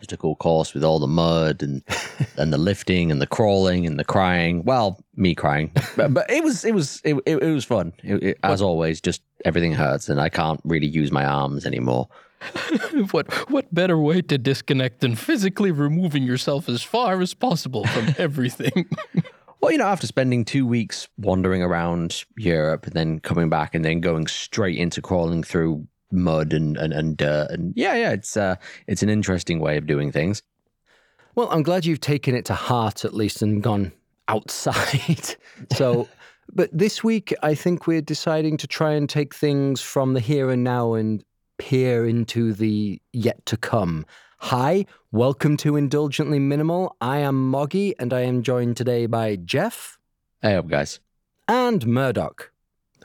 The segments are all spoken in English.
15 obstacle course with all the mud and and the lifting and the crawling and the crying. Well, me crying, but, but it was it was it, it, it was fun. It, as always, just everything hurts and I can't really use my arms anymore. what what better way to disconnect than physically removing yourself as far as possible from everything? Well, you know, after spending two weeks wandering around Europe and then coming back and then going straight into crawling through mud and, and, and dirt and yeah, yeah, it's uh it's an interesting way of doing things. Well, I'm glad you've taken it to heart at least and gone outside. so but this week I think we're deciding to try and take things from the here and now and peer into the yet to come. Hi, welcome to Indulgently Minimal. I am Moggy, and I am joined today by Jeff. Hey up, guys. And Murdoch.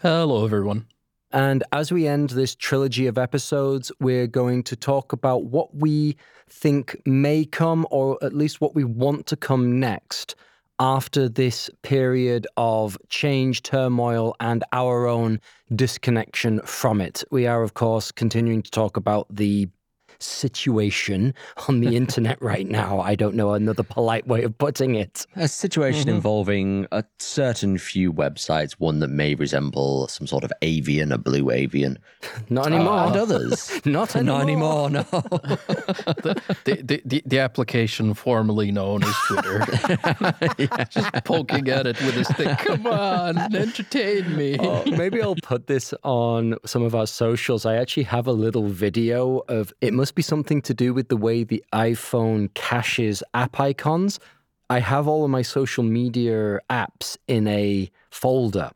Hello, everyone. And as we end this trilogy of episodes, we're going to talk about what we think may come, or at least what we want to come next after this period of change, turmoil, and our own disconnection from it. We are, of course, continuing to talk about the situation on the internet right now. I don't know another polite way of putting it. A situation mm-hmm. involving a certain few websites, one that may resemble some sort of avian, a blue avian. Not anymore. Uh, and others. Not anymore. Not anymore, no. the, the, the, the, application formerly known as Twitter. yeah. Just poking at it with a stick. Come on, entertain me. Oh, maybe I'll put this on some of our socials. I actually have a little video of it must be something to do with the way the iPhone caches app icons. I have all of my social media apps in a folder,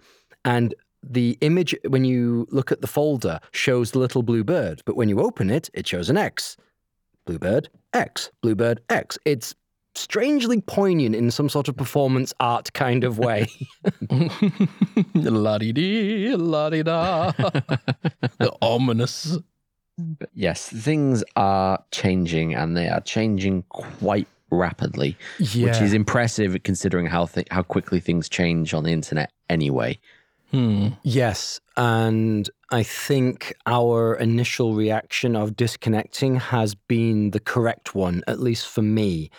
and the image, when you look at the folder, shows the little blue bird, but when you open it, it shows an X. Bluebird X, Bluebird X. It's strangely poignant in some sort of performance art kind of way. la di dee, la di da. the ominous but yes, things are changing and they are changing quite rapidly, yeah. which is impressive considering how th- how quickly things change on the internet anyway. Hmm. Yes, and I think our initial reaction of disconnecting has been the correct one, at least for me.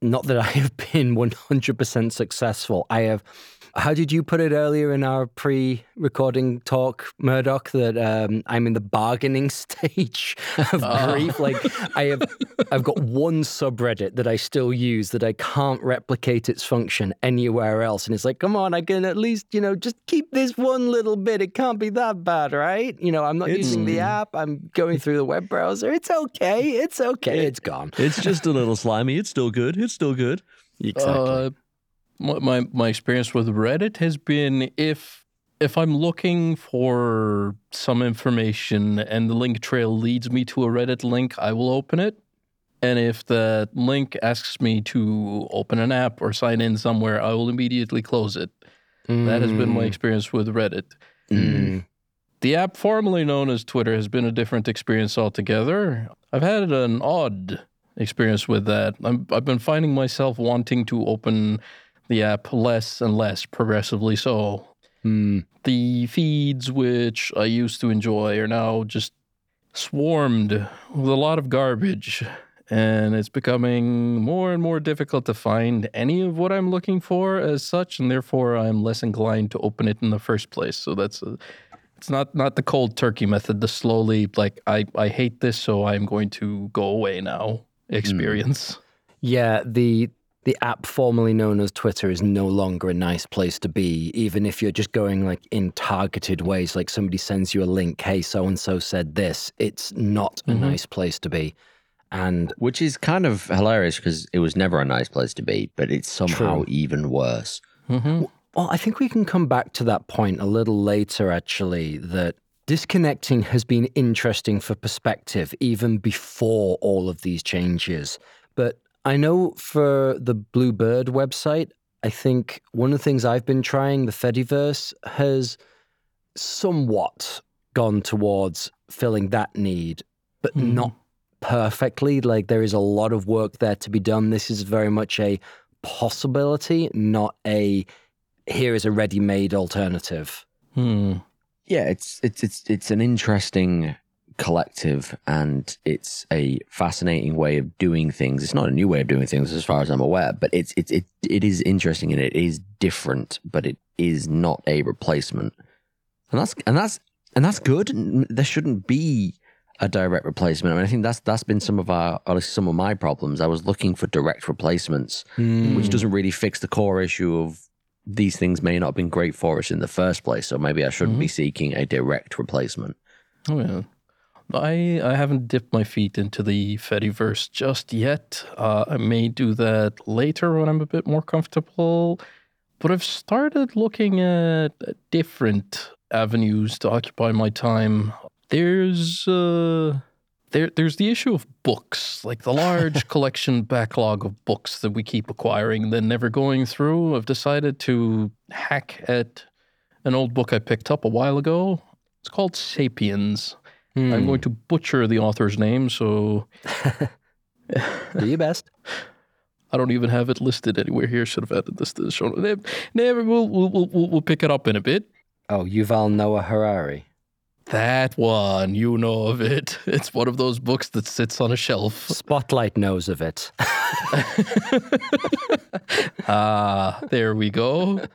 Not that I have been 100% successful. I have how did you put it earlier in our pre-recording talk, Murdoch? That um, I'm in the bargaining stage of oh. grief. Like I have, I've got one subreddit that I still use that I can't replicate its function anywhere else, and it's like, come on, I can at least, you know, just keep this one little bit. It can't be that bad, right? You know, I'm not it's, using the app. I'm going through the web browser. It's okay. It's okay. It, it's gone. It's just a little slimy. It's still good. It's still good. Exactly. Uh, my my experience with Reddit has been if if I'm looking for some information and the link trail leads me to a Reddit link, I will open it. And if the link asks me to open an app or sign in somewhere, I will immediately close it. Mm. That has been my mm. experience with Reddit. Mm. The app formerly known as Twitter has been a different experience altogether. I've had an odd experience with that. i have been finding myself wanting to open the app less and less progressively so. Mm. The feeds, which I used to enjoy, are now just swarmed with a lot of garbage. And it's becoming more and more difficult to find any of what I'm looking for as such, and therefore I'm less inclined to open it in the first place. So that's a, it's not not the cold turkey method, the slowly like I I hate this, so I'm going to go away now hmm. experience. Mm. Yeah, the the app formerly known as Twitter is no longer a nice place to be, even if you're just going like in targeted ways, like somebody sends you a link, hey, so and so said this. It's not a mm-hmm. nice place to be. And which is kind of hilarious because it was never a nice place to be, but it's somehow true. even worse. Mm-hmm. Well, I think we can come back to that point a little later, actually, that disconnecting has been interesting for perspective even before all of these changes. But I know for the Bluebird website, I think one of the things I've been trying, the Fediverse, has somewhat gone towards filling that need, but mm. not perfectly. Like there is a lot of work there to be done. This is very much a possibility, not a here is a ready-made alternative. Hmm. Yeah, it's it's it's it's an interesting collective and it's a fascinating way of doing things. It's not a new way of doing things as far as I'm aware, but it's it's it it is interesting and it is different, but it is not a replacement. And that's and that's and that's good. There shouldn't be a direct replacement. I mean, I think that's that's been some of our, at least some of my problems. I was looking for direct replacements, Hmm. which doesn't really fix the core issue of these things may not have been great for us in the first place. So maybe I shouldn't be seeking a direct replacement. Oh yeah. I I haven't dipped my feet into the Fediverse just yet. Uh, I may do that later when I'm a bit more comfortable. But I've started looking at different avenues to occupy my time. There's uh, there there's the issue of books, like the large collection backlog of books that we keep acquiring and then never going through. I've decided to hack at an old book I picked up a while ago. It's called Sapiens. Hmm. I'm going to butcher the author's name, so do your best. I don't even have it listed anywhere here. Should have added this to the show. Never. We'll we'll we'll, we'll pick it up in a bit. Oh, Yuval Noah Harari. That one, you know of it. It's one of those books that sits on a shelf. Spotlight knows of it. Ah, there we go.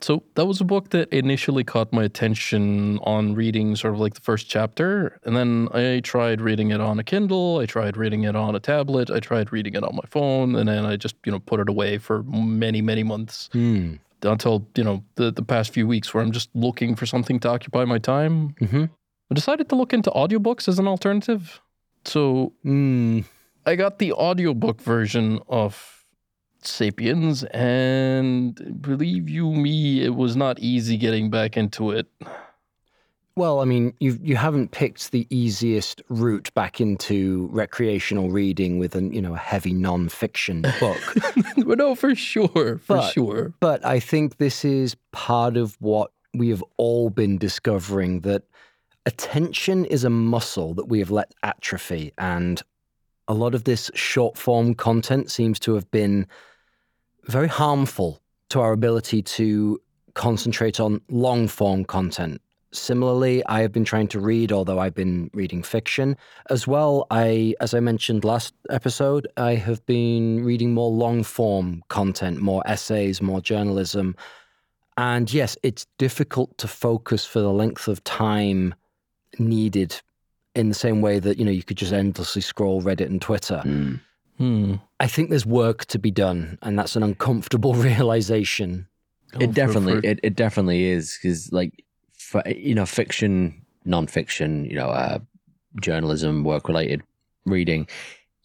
So that was a book that initially caught my attention on reading sort of like the first chapter. And then I tried reading it on a Kindle. I tried reading it on a tablet. I tried reading it on my phone. And then I just, you know, put it away for many, many months Hmm. until, you know, the, the past few weeks where I'm just looking for something to occupy my time. Mm-hmm. I decided to look into audiobooks as an alternative. So Hmm. I got the audiobook version of Sapiens, and believe you me, it was not easy getting back into it. Well, I mean, you you haven't picked the easiest route back into recreational reading with an you know a heavy non-fiction book. but no, for sure, for But- sure. But I think this is part of what we have all been discovering that attention is a muscle that we have let atrophy. And a lot of this short form content seems to have been very harmful to our ability to concentrate on long form content. Similarly, I have been trying to read, although I've been reading fiction as well. I, as I mentioned last episode, I have been reading more long form content, more essays, more journalism. And yes, it's difficult to focus for the length of time needed in the same way that, you know, you could just endlessly scroll Reddit and Twitter. Mm. Hmm. I think there's work to be done, and that's an uncomfortable realization. Go It definitely, for- it, it definitely is because, like, for, you know, fiction, non-fiction, you know, uh, journalism, work-related reading,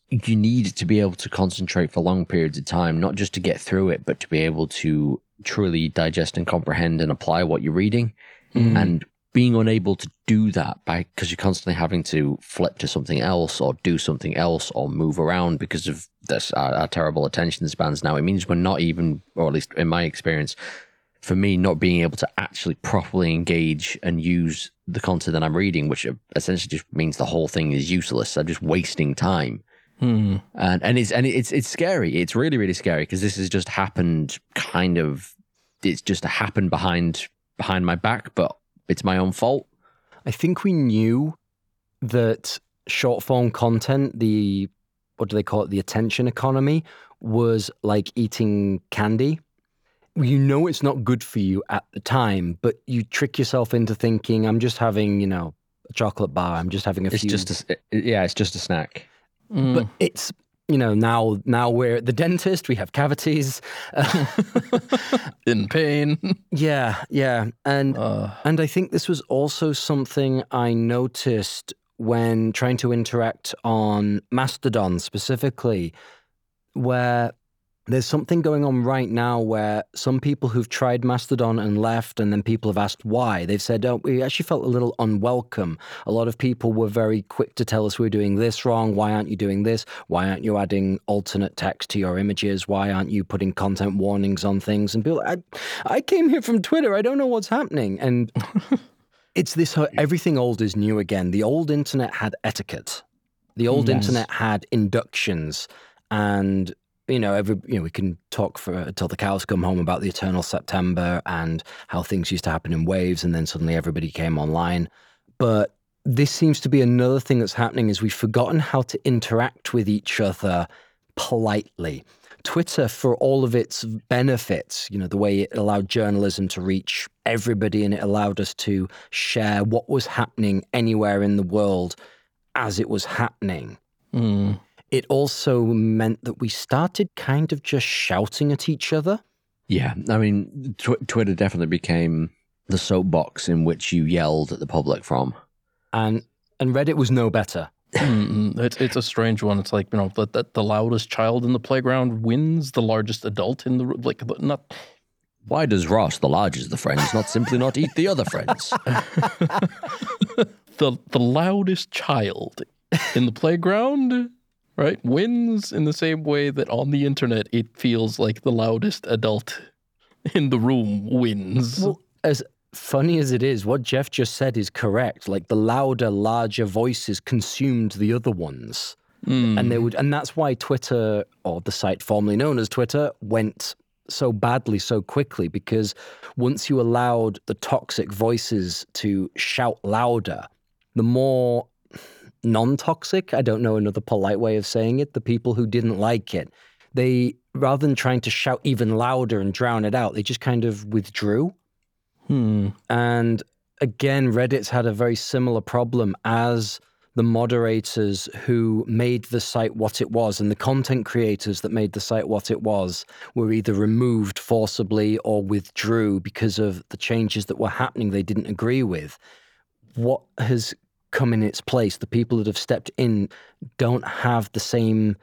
you need to be able to concentrate for long periods of time, not just to get through it, but to be able to truly digest and comprehend and apply what you're reading. Hmm. And being unable to do that by because you're constantly having to flip to something else or do something else or move around because of this our, our terrible attention spans now it means we're not even or at least in my experience for me not being able to actually properly engage and use the content that i'm reading which essentially just means the whole thing is useless i'm just wasting time Hmm. and and it's and it's it's scary. It's really really scary because this has just happened. Kind of, it's just happened behind behind my back, but it's my own fault. I think we knew that short form content, the what do they call it, the attention economy, was like eating candy. You know it's not good for you at the time, but you trick yourself into thinking, I'm just having, you know, a chocolate bar. I'm just having a It's few. just a, yeah, it's just a snack. Hmm. but it's you know now now we're at the dentist. We have cavities. in pain. yeah, yeah, and Uh, And I think this was also something I noticed when trying to interact on Mastodon specifically, where there's something going on right now where some people who've tried Mastodon and left, and then people have asked why. They've said, oh, we actually felt a little unwelcome. A lot of people were very quick to tell us we're doing this wrong. Why aren't you doing this? Why aren't you adding alternate text to your images? Why aren't you putting content warnings on things? And people, I, I came here from Twitter. I don't know what's happening. And it's this whole- everything old is new again. The old internet had etiquette. The old mm, Yes. internet had inductions, and you know, every you know, we can talk for until the cows come home about the eternal September and how things used to happen in waves, and then suddenly everybody came online. But this seems to be another thing that's happening is we've forgotten how to interact with each other politely. Twitter, for all of its benefits, you know, the way it allowed journalism to reach everybody and it allowed us to share what was happening anywhere in the world as it was happening. Mm. It also meant that we started kind of just shouting at each other. Yeah, I mean, tw- Twitter definitely became the soapbox in which you yelled at the public from. And and Reddit was no better. Mm, it's it's a strange one. It's like you know the, the the loudest child in the playground wins the largest adult in the room. Like not Why does Ross, the largest of the friends, not simply not eat the other friends? the the loudest child in the playground, right? Wins in the same way that on the internet it feels like the loudest adult in the room wins. Well, as funny as it is, what Jeff just said is correct. Like the louder, larger voices consumed the other ones. Mm. And they would and that's why Twitter or the site formerly known as Twitter went so badly so quickly because once you allowed the toxic voices to shout louder, the more non-toxic, I don't know another polite way of saying it, the people who didn't like it, they rather than trying to shout even louder and drown it out, they just kind of withdrew. Hmm. And again, Reddit's had a very similar problem as the moderators who made the site what it was and the content creators that made the site what it was were either removed forcibly or withdrew because of the changes that were happening they didn't agree with. What has come in its place, the people that have stepped in don't have the same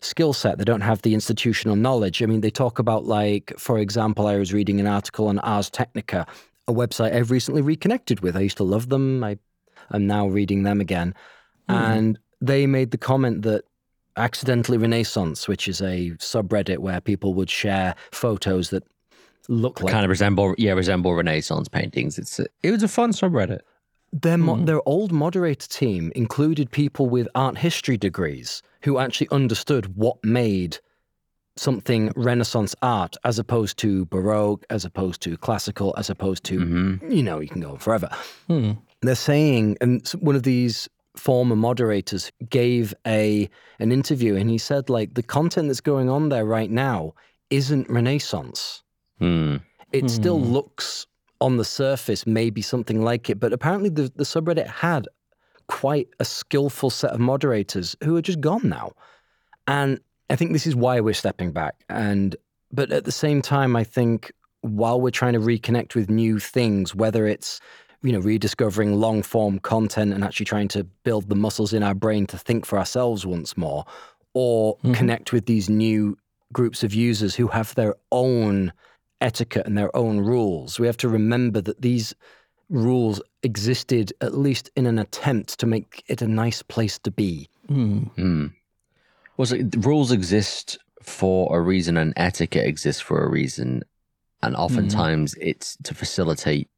skill set. They don't have the institutional knowledge. I mean, they talk about, like, for example, I was reading an article on Ars Technica, a website I've recently reconnected with. I used to love them. I am now reading them again. Hmm. And they made the comment that Accidentally Renaissance, which is a subreddit where people would share photos that look like kind of resemble, yeah, resemble Renaissance paintings. It's a, it was a fun subreddit. Their, mo- their old moderator team included people with art history degrees who actually understood what made something Renaissance art as opposed to Baroque, as opposed to classical, as opposed to, Mm-hmm. you know, you can go on forever. Hmm. They're saying, and one of these former moderators gave a an interview and he said like the content that's going on there right now isn't renaissance Hmm. it still Hmm. looks on the surface maybe something like it, but apparently the, the subreddit had quite a skillful set of moderators who are just gone now. And I think this is why we're stepping back. And but at the same time, I think while we're trying to reconnect with new things, whether it's you know rediscovering long form content and actually trying to build the muscles in our brain to think for ourselves once more, or Mhm. connect with these new groups of users who have their own etiquette and their own rules. We have to remember that these rules existed at least in an attempt to make it a nice place to be. Hmm. Hmm. Well, so the rules exist for a reason, and etiquette exists for a reason, and oftentimes it's to facilitate.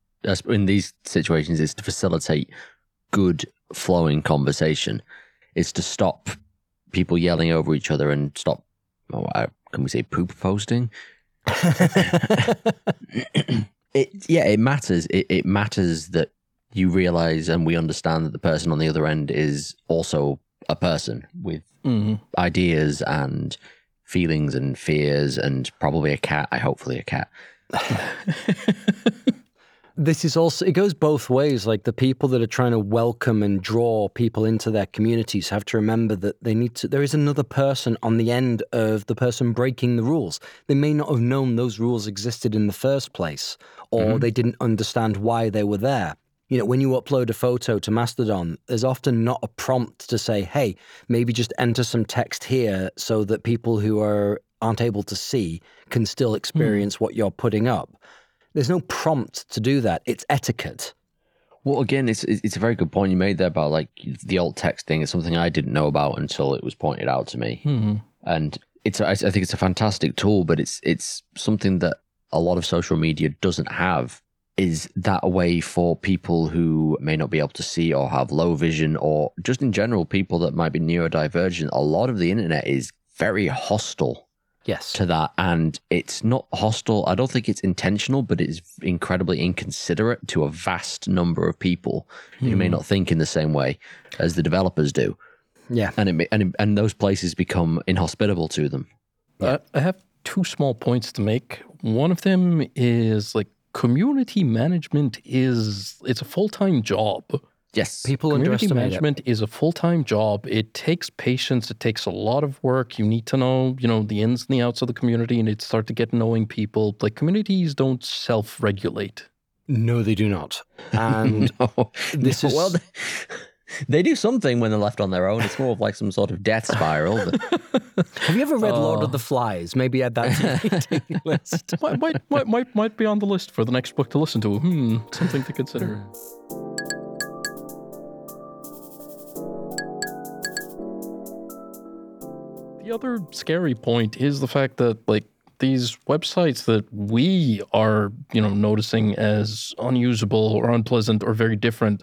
In these situations, it's to facilitate good flowing conversation. It's to stop people yelling over each other and stop. Oh, I- can we say poop posting? It yeah, it matters. It, it matters that you realize and we understand that the person on the other end is also a person with Hmm. ideas and feelings and fears and probably a cat. I hopefully a cat. this is also it goes both ways. Like the people that are trying to welcome and draw people into their communities have to remember that they need to there is another person on the end of the person breaking the rules. They may not have known those rules existed in the first place or mm-hmm. they didn't understand why they were there. You know when you upload a photo to mastodon there's often not a prompt to say hey maybe just enter some text here so that people who are aren't able to see can still hmm. experience what you're putting up there's no prompt to do that. It's etiquette. Well, again, it's it's a very good point you made there about like the alt text thing. It's something I didn't know about until it was pointed out to me, Hmm. and it's I I think it's a fantastic tool, but it's it's something that a lot of social media doesn't have. Is that a way for people who may not be able to see or have low vision, or just in general people that might be neurodivergent? A lot of the internet is very hostile Yes. to that, and it's not hostile. I don't think it's intentional, but it's incredibly inconsiderate to a vast number of people who may hmm. not think in the same way as the developers do, Yeah. and it may- and it- and those places become inhospitable to them. I, I have two small points to make. One of them is like community management is it's a full time job. Yes, People Community underestimate management is a full time job. It takes patience. It takes a lot of work. You need to know, you know, the ins and the outs of the community, and it start to get knowing people. Like communities don't self regulate. No, they do not. And no, this no, is- well. They, they do something when they're left on their own. It's more of like some sort of death spiral. But have you ever read Lord of the Flies? Maybe add that to the reading list. might, might, might, might, might be on the list for the next book to listen to. Hmm, something to consider. The other scary point is the fact that, like, these websites that we are, you know, noticing as unusable or unpleasant or very different,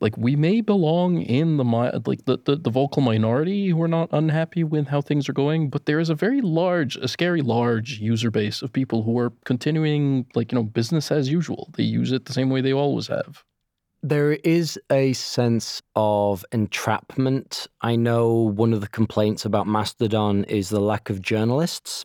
like we may belong in the like the, the the vocal minority who are not unhappy with how things are going, but there is a very large, a scary large user base of people who are continuing like you know business as usual. They use it the same way they always have. There is a sense of entrapment. I know one of the complaints about Mastodon is the lack of journalists.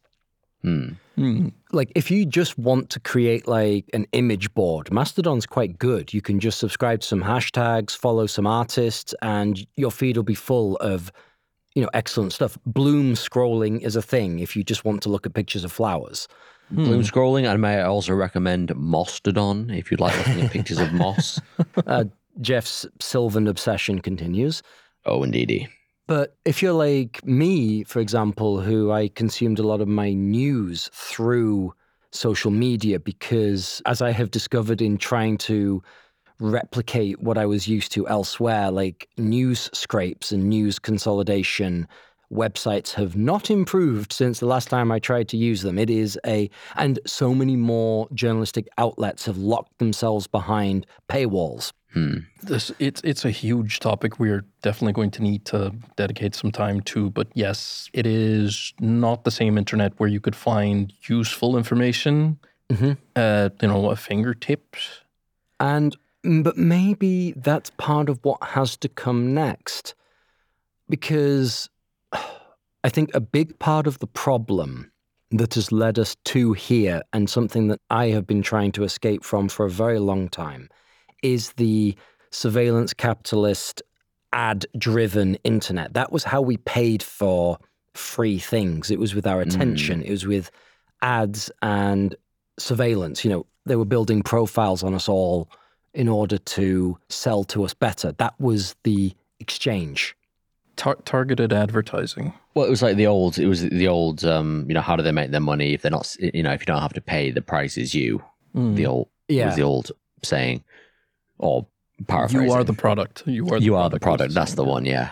hmm. Hmm. Like, if you just want to create like an image board, Mastodon's quite good. You can just subscribe to some hashtags, follow some artists, and your feed will be full of, you know, excellent stuff. Bloom scrolling is a thing if you just want to look at pictures of flowers. Hmm. Bloom scrolling, and may I also recommend Mostodon if you'd like looking at pictures of moss. Uh, Jeff's Sylvan obsession continues. Oh, indeedy. But if you're like me, for example, who I consumed a lot of my news through social media because, as I have discovered in trying to replicate what I was used to elsewhere, like news scrapes and news consolidation, websites have not improved since the last time I tried to use them. It is a, and so many more journalistic outlets have locked themselves behind paywalls. Hmm. This it's it's a huge topic we're definitely going to need to dedicate some time to. But yes, it is not the same internet where you could find useful information Mhm. at you know a fingertips. And mm, but maybe that's part of what has to come next. Because I think a big part of the problem that has led us to here and something that I have been trying to escape from for a very long time is the surveillance capitalist ad driven internet. That was how we paid for free things. It was with our hmm. attention. It was with ads and surveillance. You know, they were building profiles on us all in order to sell to us better. That was the exchange. Tar- targeted advertising. Well, it was like the old. It was the old. Um, you know, how do they make their money if they're not? You know, if you don't have to pay, the price is you. Mm. The old. Yeah. Was the old saying, or paraphrasing. You are the product. You are. The You are the product. product. That's the one. Yeah.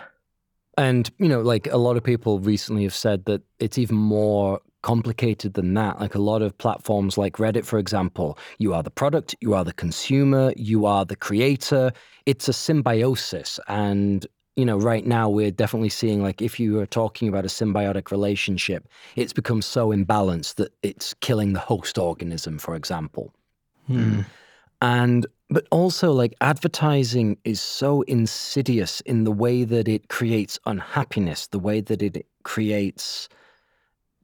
And, you know, like a lot of people recently have said that it's even more complicated than that. Like a lot of platforms like Reddit, for example, you are the product, you are the consumer, you are the creator. It's a symbiosis. And, you know, right now we're definitely seeing like if you are talking about a symbiotic relationship, it's become so imbalanced that it's killing the host organism, for example. Hmm. And but also like advertising is so insidious in the way that it creates unhappiness, the way that it creates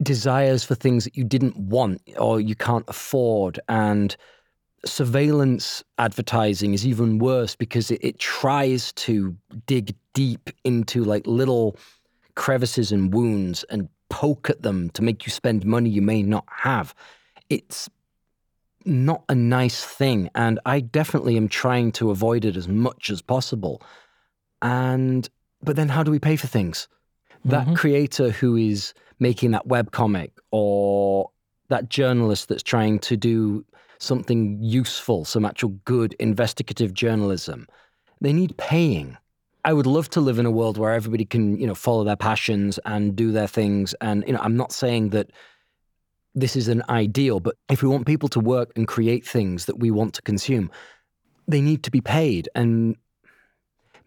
desires for things that you didn't want or you can't afford and surveillance advertising is even worse because it, it tries to dig deep into like little crevices and wounds and poke at them to make you spend money you may not have it's not a nice thing. And I definitely am trying to avoid it as much as possible. And, but then how do we pay for things? That Mhm. creator who is making that webcomic or that journalist that's trying to do something useful, some actual good investigative journalism, they need paying. I would love to live in a world where everybody can, you know, follow their passions and do their things. And, you know, I'm not saying that this is an ideal, but if we want people to work and create things that we want to consume, they need to be paid. And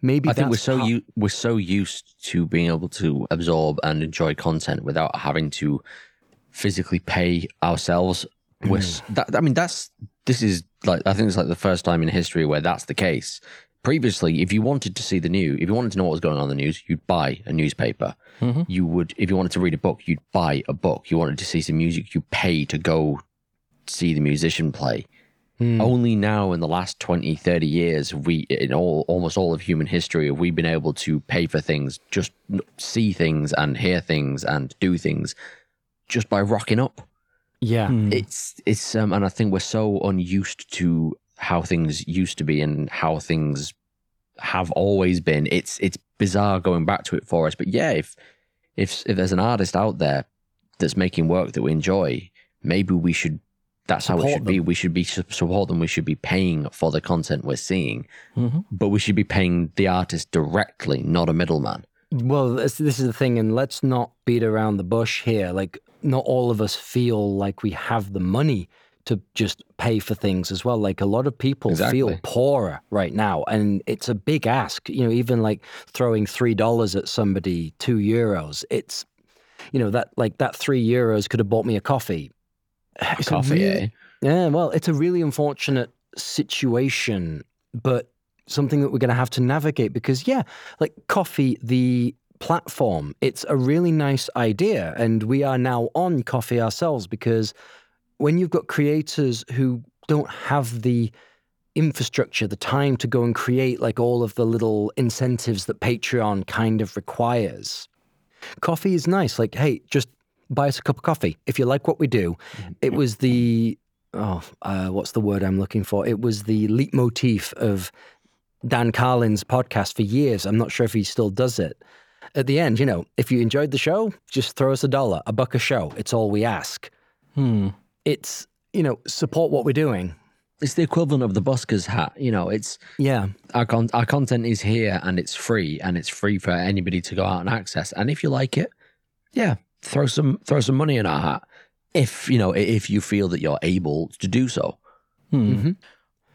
maybe I think we're so u- we're so used to being able to absorb and enjoy content without having to physically pay ourselves. With that, I mean, that's this is like I think it's like the first time in history where that's the case. Previously, if you wanted to see the news, if you wanted to know what was going on in the news, you'd buy a newspaper. Mhm. You would, if you wanted to read a book, you'd buy a book. You wanted to see some music, you pay to go see the musician play. Hmm. Only now in the last 20, 30 years we, in all almost all of human history, have we been able to pay for things, just see things and hear things and do things just by rocking up. Yeah. Hmm. It's it's um, and I think we're so unused to how things used to be and how things have always been. It's it's bizarre going back to it for us. But yeah, if if if there's an artist out there that's making work that we enjoy, maybe we should. That's how it Support should be. We should be su- support them. We should be paying for the content we're seeing, Mhm. but we should be paying the artist directly, not a middleman. Well, this, this is the thing, and let's not beat around the bush here. Like, not all of us feel like we have the money to just pay for things as well. Like, a lot of people feel poorer right now, and it's a big ask. You know, even like throwing three dollars at somebody, two euros. It's, you know, that like that three euros could have bought me a coffee. A Coffee, really- eh? yeah, well, it's a really unfortunate situation, but something that we're going to have to navigate because, yeah, like coffee, the platform, it's a really nice idea. And we are now on Ko-fi ourselves because when you've got creators who don't have the infrastructure, the time to go and create like all of the little incentives that Patreon kind of requires, Ko-fi is nice. Like, hey, just buy us a cup of Ko-fi. If you like what we do, it was the oh, uh, what's the word I'm looking for? It was the leitmotif of Dan Carlin's podcast for years. I'm not sure if he still does it. At the end, you know, if you enjoyed the show, just throw us a dollar, a buck a show. It's all we ask. Hmm. It's, you know, support what we're doing. It's the equivalent of the busker's hat. You know, it's Yeah. our con- our content is here and it's free and it's free for anybody to go out and access. And if you like it, yeah, throw some throw some money in our hat. If you know, if you feel that you're able to do so. Hmm. Mhm.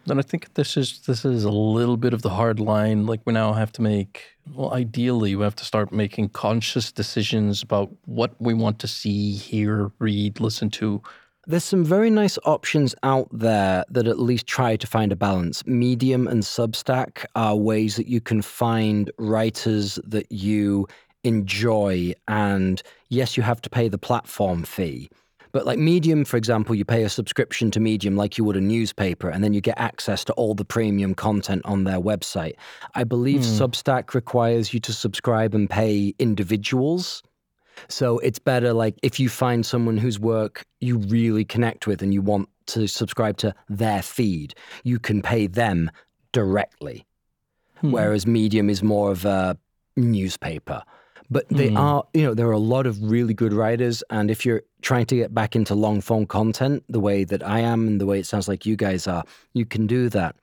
Then I think this is this is a little bit of the hard line. Like we now have to make. Well, ideally, we have to start making conscious decisions about what we want to see, hear, read, listen to. There's some very nice options out there that at least try to find a balance. Medium and Substack are ways that you can find writers that you enjoy. And yes, you have to pay the platform fee. But like Medium, for example, you pay a subscription to Medium like you would a newspaper, and then you get access to all the premium content on their website. I believe Hmm. Substack requires you to subscribe and pay individuals. So it's better like if you find someone whose work you really connect with and you want to subscribe to their feed, you can pay them directly. Hmm. Whereas Medium is more of a newspaper. But they Hmm. are, you know, there are a lot of really good writers. And if you're trying to get back into long form content the way that I am and the way it sounds like you guys are, you can do that.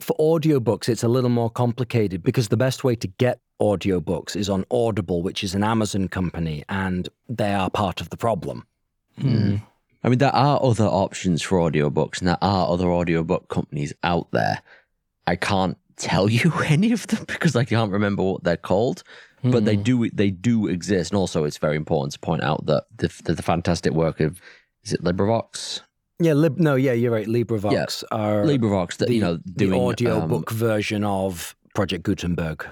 For audiobooks, it's a little more complicated because the best way to get audiobooks is on Audible, which is an Amazon company, and they are part of the problem. Hmm. I mean, there are other options for audiobooks, and there are other audiobook companies out there. I can't tell you any of them because I can't remember what they're called, but they Hmm. do they do exist. And also, it's very important to point out that the the, the fantastic work of is it LibriVox? Yeah, lib- no, yeah, you're right. LibriVox are LibriVox that the, you know doing the um, audiobook version of Project Gutenberg.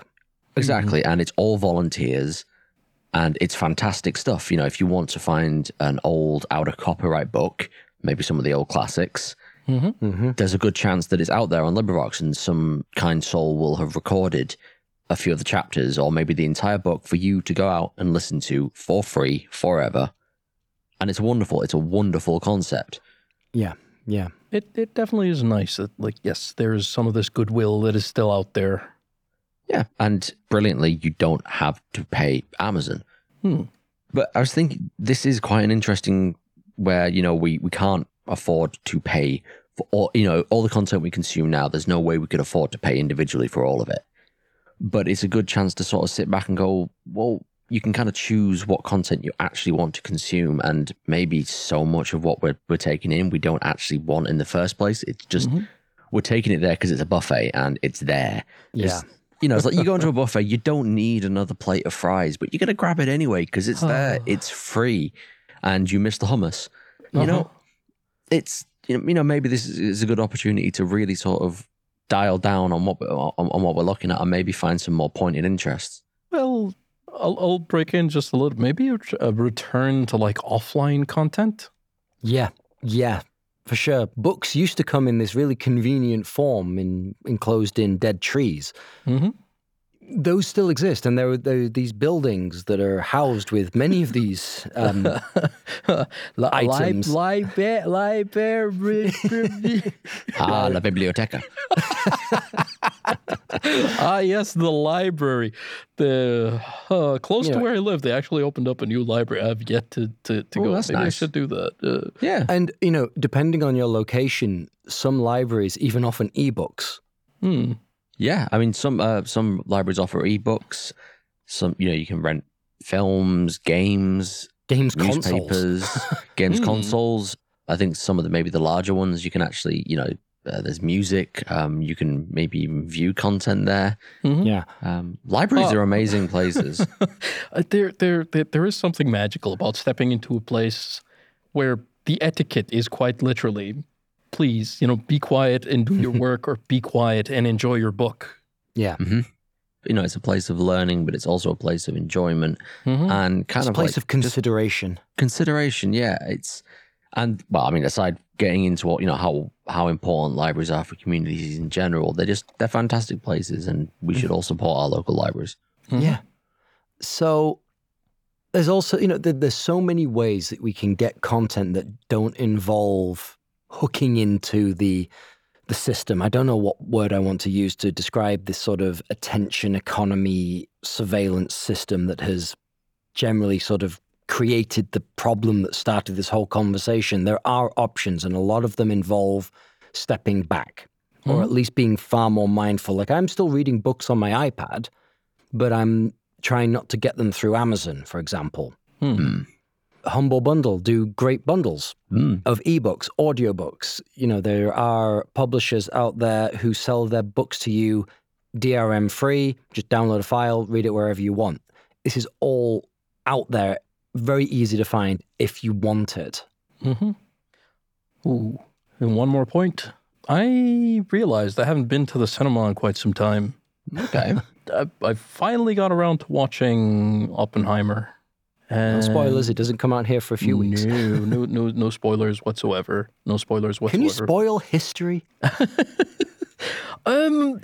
Exactly. And it's all volunteers and it's fantastic stuff. You know, if you want to find an old, out of copyright book, maybe some of the old classics, Mhm. hmm there's a good chance that it's out there on LibriVox and some kind soul will have recorded a few of the chapters or maybe the entire book for you to go out and listen to for free forever. And it's wonderful. It's a wonderful concept. Yeah, yeah. It it definitely is nice that like yes, there is some of this goodwill that is still out there. Yeah. And brilliantly, you don't have to pay Amazon. Hmm. But I was thinking this is quite an interesting where, you know, we, we can't afford to pay for all, you know, all the content we consume now. There's no way we could afford to pay individually for all of it. But it's a good chance to sort of sit back and go, well, you can kind of choose what content you actually want to consume. And maybe so much of what we're, we're taking in, we don't actually want in the first place. It's just, Mhm. we're taking it there because it's a buffet and it's there. Yeah. It's- you know, it's like you go into a buffet, you don't need another plate of fries, but you're going to grab it anyway because it's there. It's free. and you miss the hummus. You know, Uh-huh. it's you know, know maybe this is, is a good opportunity to really sort of dial down on what we- on, on what we're looking at and maybe find some more pointed interests. Well, I'll, I'll break in just a little. Maybe a, a return to like offline content. Yeah, yeah, for sure. Books used to come in this really convenient form, in enclosed in dead trees. Mm-hmm. Those still exist, and there are, there are these buildings that are housed with many of these. Um, Items. library. Ah, la biblioteca. ah, yes, the library. The uh, close Yeah. to where I live, they actually opened up a new library. I've yet to to, to Oh, go. that's Maybe I should do that. Uh, Yeah. and you know, depending on your location, some libraries even offer ebooks. hmm. Yeah, I mean some uh, some libraries offer ebooks. Some you know you can rent films, games, Games consoles. newspapers, games Hmm. consoles. I think some of the maybe the larger ones you can actually you know uh, there's music. Um, you can maybe even view content there. Mhm. Yeah, Um, libraries Oh. are amazing places. Uh, there, there, there, there is something magical about stepping into a place where the etiquette is quite literally, please, you know, be quiet and do your work, or be quiet and enjoy your book. yeah. you know, it's a place of learning, but it's also a place of enjoyment Mhm. and kind It's a of place like of consideration. consideration. Yeah, it's and well, I mean, aside getting into what you know how how important libraries are for communities in general, they're just they're fantastic places, and we should all support our local libraries. Mhm. Yeah. So there's also, you know, there, there's so many ways that we can get content that don't involve hooking into the the system. I don't know what word I want to use to describe this sort of attention economy surveillance system that has generally sort of created the problem that started this whole conversation. There are options, and a lot of them involve stepping back or Mhm. at least being far more mindful. Like I'm still reading books on my iPad, but I'm trying not to get them through Amazon, for example. Hmm. Humble Bundle do great bundles Mm. of ebooks, audiobooks. You know, there are publishers out there who sell their books to you DRM free. Just download a file, read it wherever you want. This is all out there, very easy to find if you want it. Mm-hmm. Ooh. And one more point. I realized I haven't been to the cinema in quite some time. Okay. I, I finally got around to watching Oppenheimer. No spoilers, it doesn't come out here for a few weeks. No, no, no, no spoilers whatsoever. No spoilers whatsoever. Can you spoil history? Um,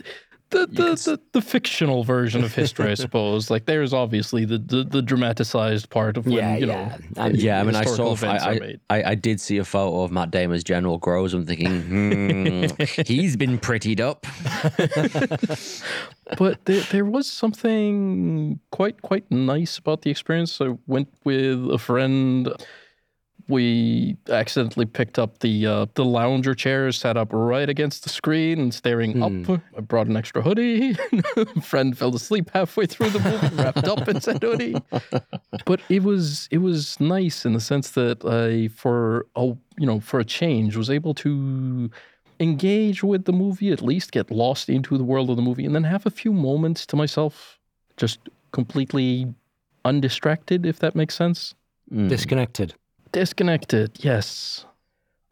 the the, s- the the fictional version of history, I suppose. Like there's obviously the the, the dramatized part of when Yeah, you yeah. know. I mean, Yeah, I mean, I historical saw. events I, I. I, I did see a photo of Matt Damon's General Groves. I'm thinking, hmm, he's been prettied up. but there, there was something quite quite nice about the experience. I went with a friend. We accidentally picked up the uh, the lounger chairs set up right against the screen and staring Hmm. up. I brought an extra hoodie. friend fell asleep halfway through the movie, wrapped up in said hoodie. But it was it was nice in the sense that I for a you know for a change was able to engage with the movie, at least get lost into the world of the movie, and then have a few moments to myself, just completely undistracted, if that makes sense. Mm. Disconnected. Disconnected, yes.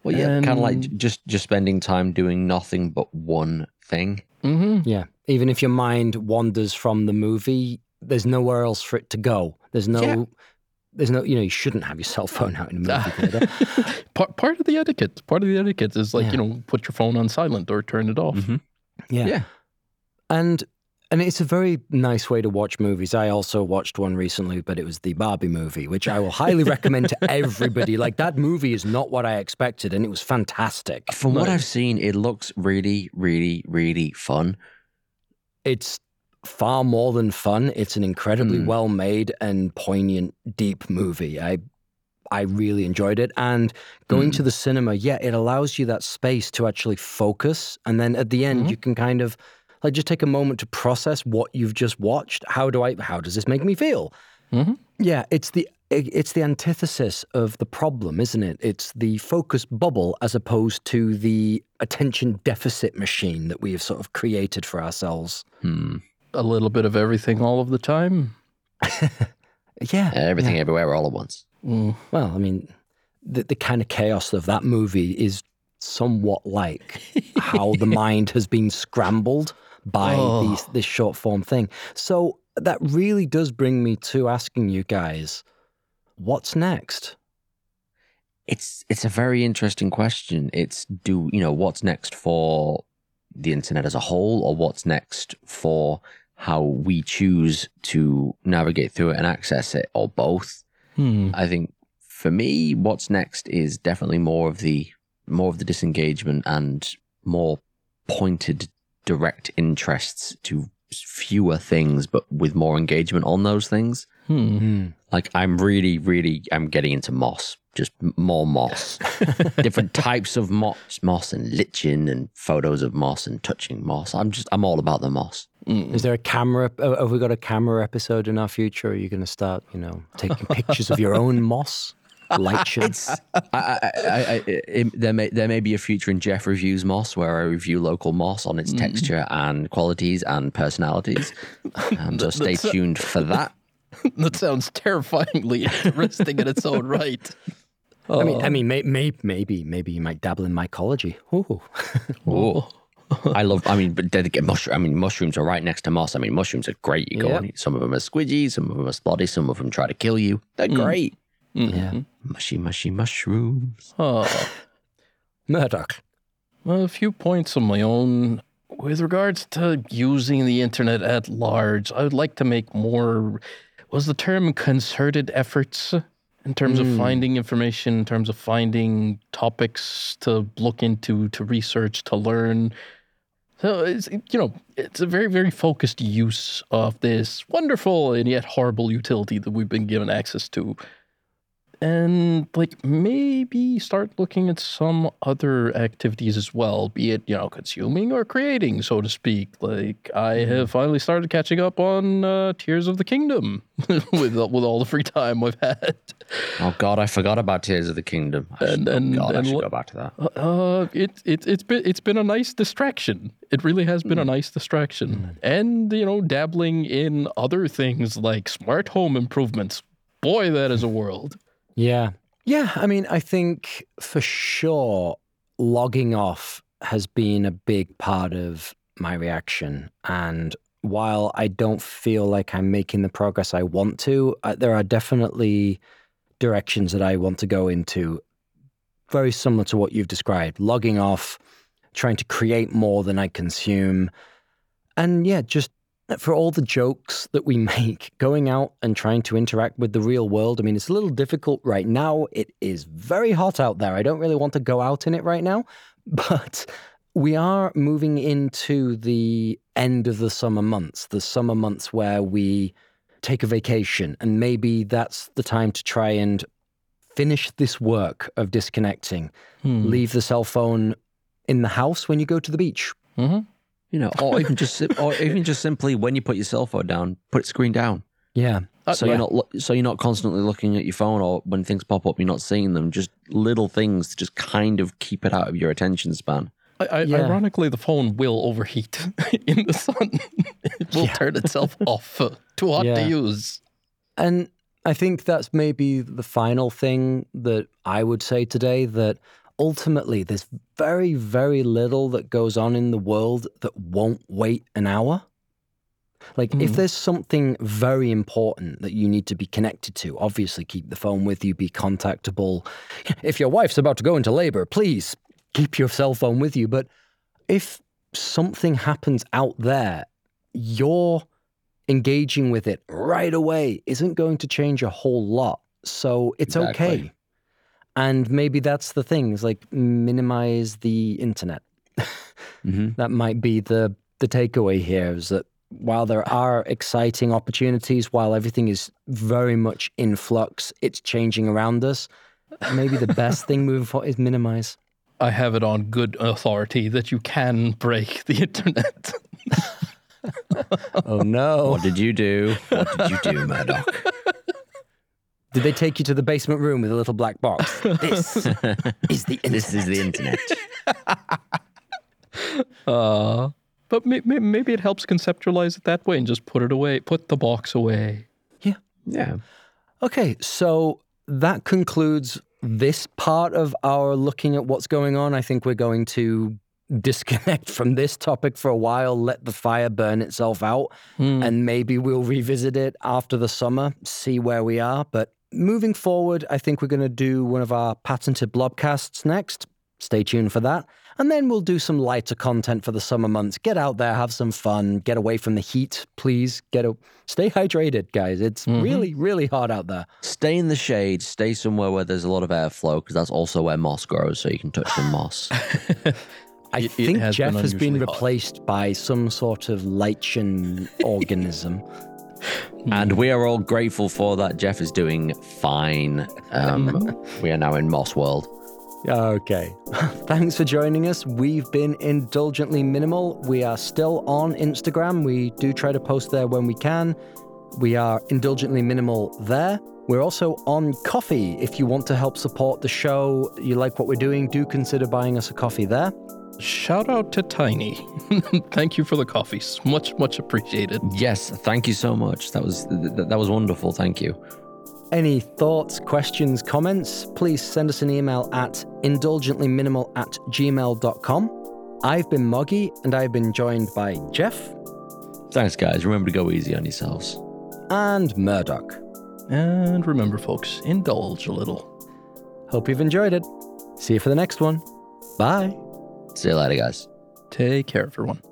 Well, yeah, kind of like just just spending time doing nothing but one thing. Mm-hmm. Yeah. Even if your mind wanders from the movie, there's nowhere else for it to go. There's no, Yeah. there's no, you know, you shouldn't have your cell phone out in a movie theater. part, part of the etiquette, part of the etiquette is like, Yeah. you know, put your phone on silent or turn it off. Mhm. Yeah. Yeah. And and it's a very nice way to watch movies. I also watched one recently, but it was the Barbie movie, which I will highly recommend to everybody. Like that movie is not what I expected, and it was fantastic. From what I've seen, it looks really, really, really fun. It's far more than fun. It's an incredibly Hmm. well made and poignant, deep movie. I I really enjoyed it. And going Hmm. to the cinema, yeah, it allows you that space to actually focus. And then at the end, Mhm. you can kind of like just take a moment to process what you've just watched. How do I how does this make me feel? Mhm. Yeah, it's the it- it's the antithesis of the problem, isn't it? It's the focus bubble as opposed to the attention deficit machine that we have sort of created for ourselves. Hmm. A little bit of everything all of the time. Yeah. Everything, everywhere, all at once. Well, I mean, the, the kind of chaos of that movie is somewhat like how the mind has been scrambled by Oh. these, this short form thing. So that really does bring me to asking you guys, what's next? It's it's a very interesting question. It's do you know what's next for the internet as a whole, or what's next for how we choose to navigate through it and access it, or both. Hmm. I think for me, what's next is definitely more of the more of the disengagement and more pointed, direct interests to fewer things, but with more engagement on those things. Hmm. Like I'm really, really, I'm getting into moss, just more moss, different types of moss, moss and lichen and photos of moss and touching moss. I'm just, I'm all about the moss. Is there a camera? uh, Have we got a camera episode in our future? Are you going to start, you know, taking pictures of your own moss? Light shades? I, I, I, I, it, there may there may be a future in Jeff reviews moss where I review local moss on its texture and qualities and personalities. Um, so stay That's- tuned for that. that sounds terrifyingly interesting in its own right. I mean, I mean, may, may, maybe, maybe you might dabble in mycology. Ooh. Oh. I love. I mean, but dedicate mushroom. I mean, mushrooms are right next to moss. I mean, mushrooms are great. You go Yep. on. Some of them are squidgy. Some of them are splotty. Some of them try to kill you. They're great. Mm-hmm. Yeah. Mushy, mushy mushrooms. Oh. Murdoch. Well, a few points of my own. With regards to using the internet at large, I would like to make more. Was the term concerted efforts in terms of hmm. finding information, in terms of finding topics to look into, to research, to learn? So it's you know it's a very very focused use of this wonderful and yet horrible utility that we've been given access to and like maybe start looking at some other activities as well be it you know consuming or creating so to speak. Like i hmm. have finally started catching up on uh, tears of the kingdom with uh, with all the free time i've had. Oh God, I forgot about Tears of the Kingdom. I should, And- oh and- I should go back to that. Uh, uh it, it it's been it's been a nice distraction. It really has been a hmm. nice distraction. Hmm. And you know dabbling in other things like smart home improvements. Boy that is a world Yeah. Yeah. I mean, I think for sure logging off has been a big part of my reaction. And while I don't feel like I'm making the progress I want to, uh, there are definitely directions that I want to go into very similar to what you've described logging off, trying to create more than I consume. And yeah, just for all the jokes that we make, going out and trying to interact with the real world, I mean, it's a little difficult right now. It is very hot out there. I don't really want to go out in it right now, but we are moving into the end of the summer months, the summer months where we take a vacation. And maybe that's the time to try and finish this work of disconnecting, Hmm. leave the cell phone in the house when you go to the beach. Mhm. You know, or even just, or even just simply when you put your cell phone down, put it screen down. Yeah. so you're not lo- so you're not constantly looking at your phone or when things pop up you're not seeing them just little things to just kind of keep it out of your attention span I, I, Yeah. Ironically, the phone will overheat in the sun. it will Yeah. turn itself off. uh, Too hot Yeah. to use. And I think that's maybe the final thing that I would say today that ultimately there's very, very little that goes on in the world that won't wait an hour. Like, if Mhm. there's something very important that you need to be connected to, obviously keep the phone with you, be contactable. If your wife's about to go into labor, please keep your cell phone with you. But if something happens out there, your engaging with it right away isn't going to change a whole lot. So it's Exactly. okay. And maybe that's the thing is like minimize the internet. mm-hmm. That might be the the takeaway here is that while there are exciting opportunities, while everything is very much in flux, it's changing around us. Maybe the best thing moving forward is minimize. I have it on good authority that you can break the internet. Oh no. what did you do what did you do murdoch Did they take you to the basement room with a little black box? This is the internet. this is the internet Uh, but may, may, maybe it helps conceptualize it that way and just put it away, put the box away. yeah Yeah. Okay, so that concludes this part of our looking at what's going on. I think we're going to disconnect from this topic for a while, let the fire burn itself out, Hmm. and maybe we'll revisit it after the summer, see where we are. But moving forward, I think we're going to do one of our patented blobcasts next. Stay tuned for that. And then we'll do some lighter content for the summer months. Get out there, have some fun, get away from the heat, please. Get a, stay hydrated, guys. It's mm-hmm. really, really hot out there. Stay in the shade. Stay somewhere where there's a lot of airflow because that's also where moss grows, so you can touch some moss. I It- it think has Jeff been has been unusually hot. replaced by some sort of lichen organism. And we are all grateful for that. Jeff is doing fine. Um, we are now in Moss World. Okay. Thanks for joining us. We've been indulgently minimal. We are still on Instagram. We do try to post there when we can. We are indulgently minimal there. We're also on Ko-fi. If you want to help support the show, you like what we're doing, do consider buying us a coffee there. Shout out to Tiny. Thank you for the coffees. Much, much appreciated. Yes, thank you so much. That was th- th- that was wonderful. Thank you. Any thoughts, questions, comments, please send us an email at indulgentlyminimal at gmail.com. I've been Moggy and I've been joined by Jeff Thanks, guys. Remember to go easy on yourselves. and Murdoch. And remember, folks, indulge a little. Hope you've enjoyed it. See you for the next one. Bye. See you later, guys. Take care, everyone.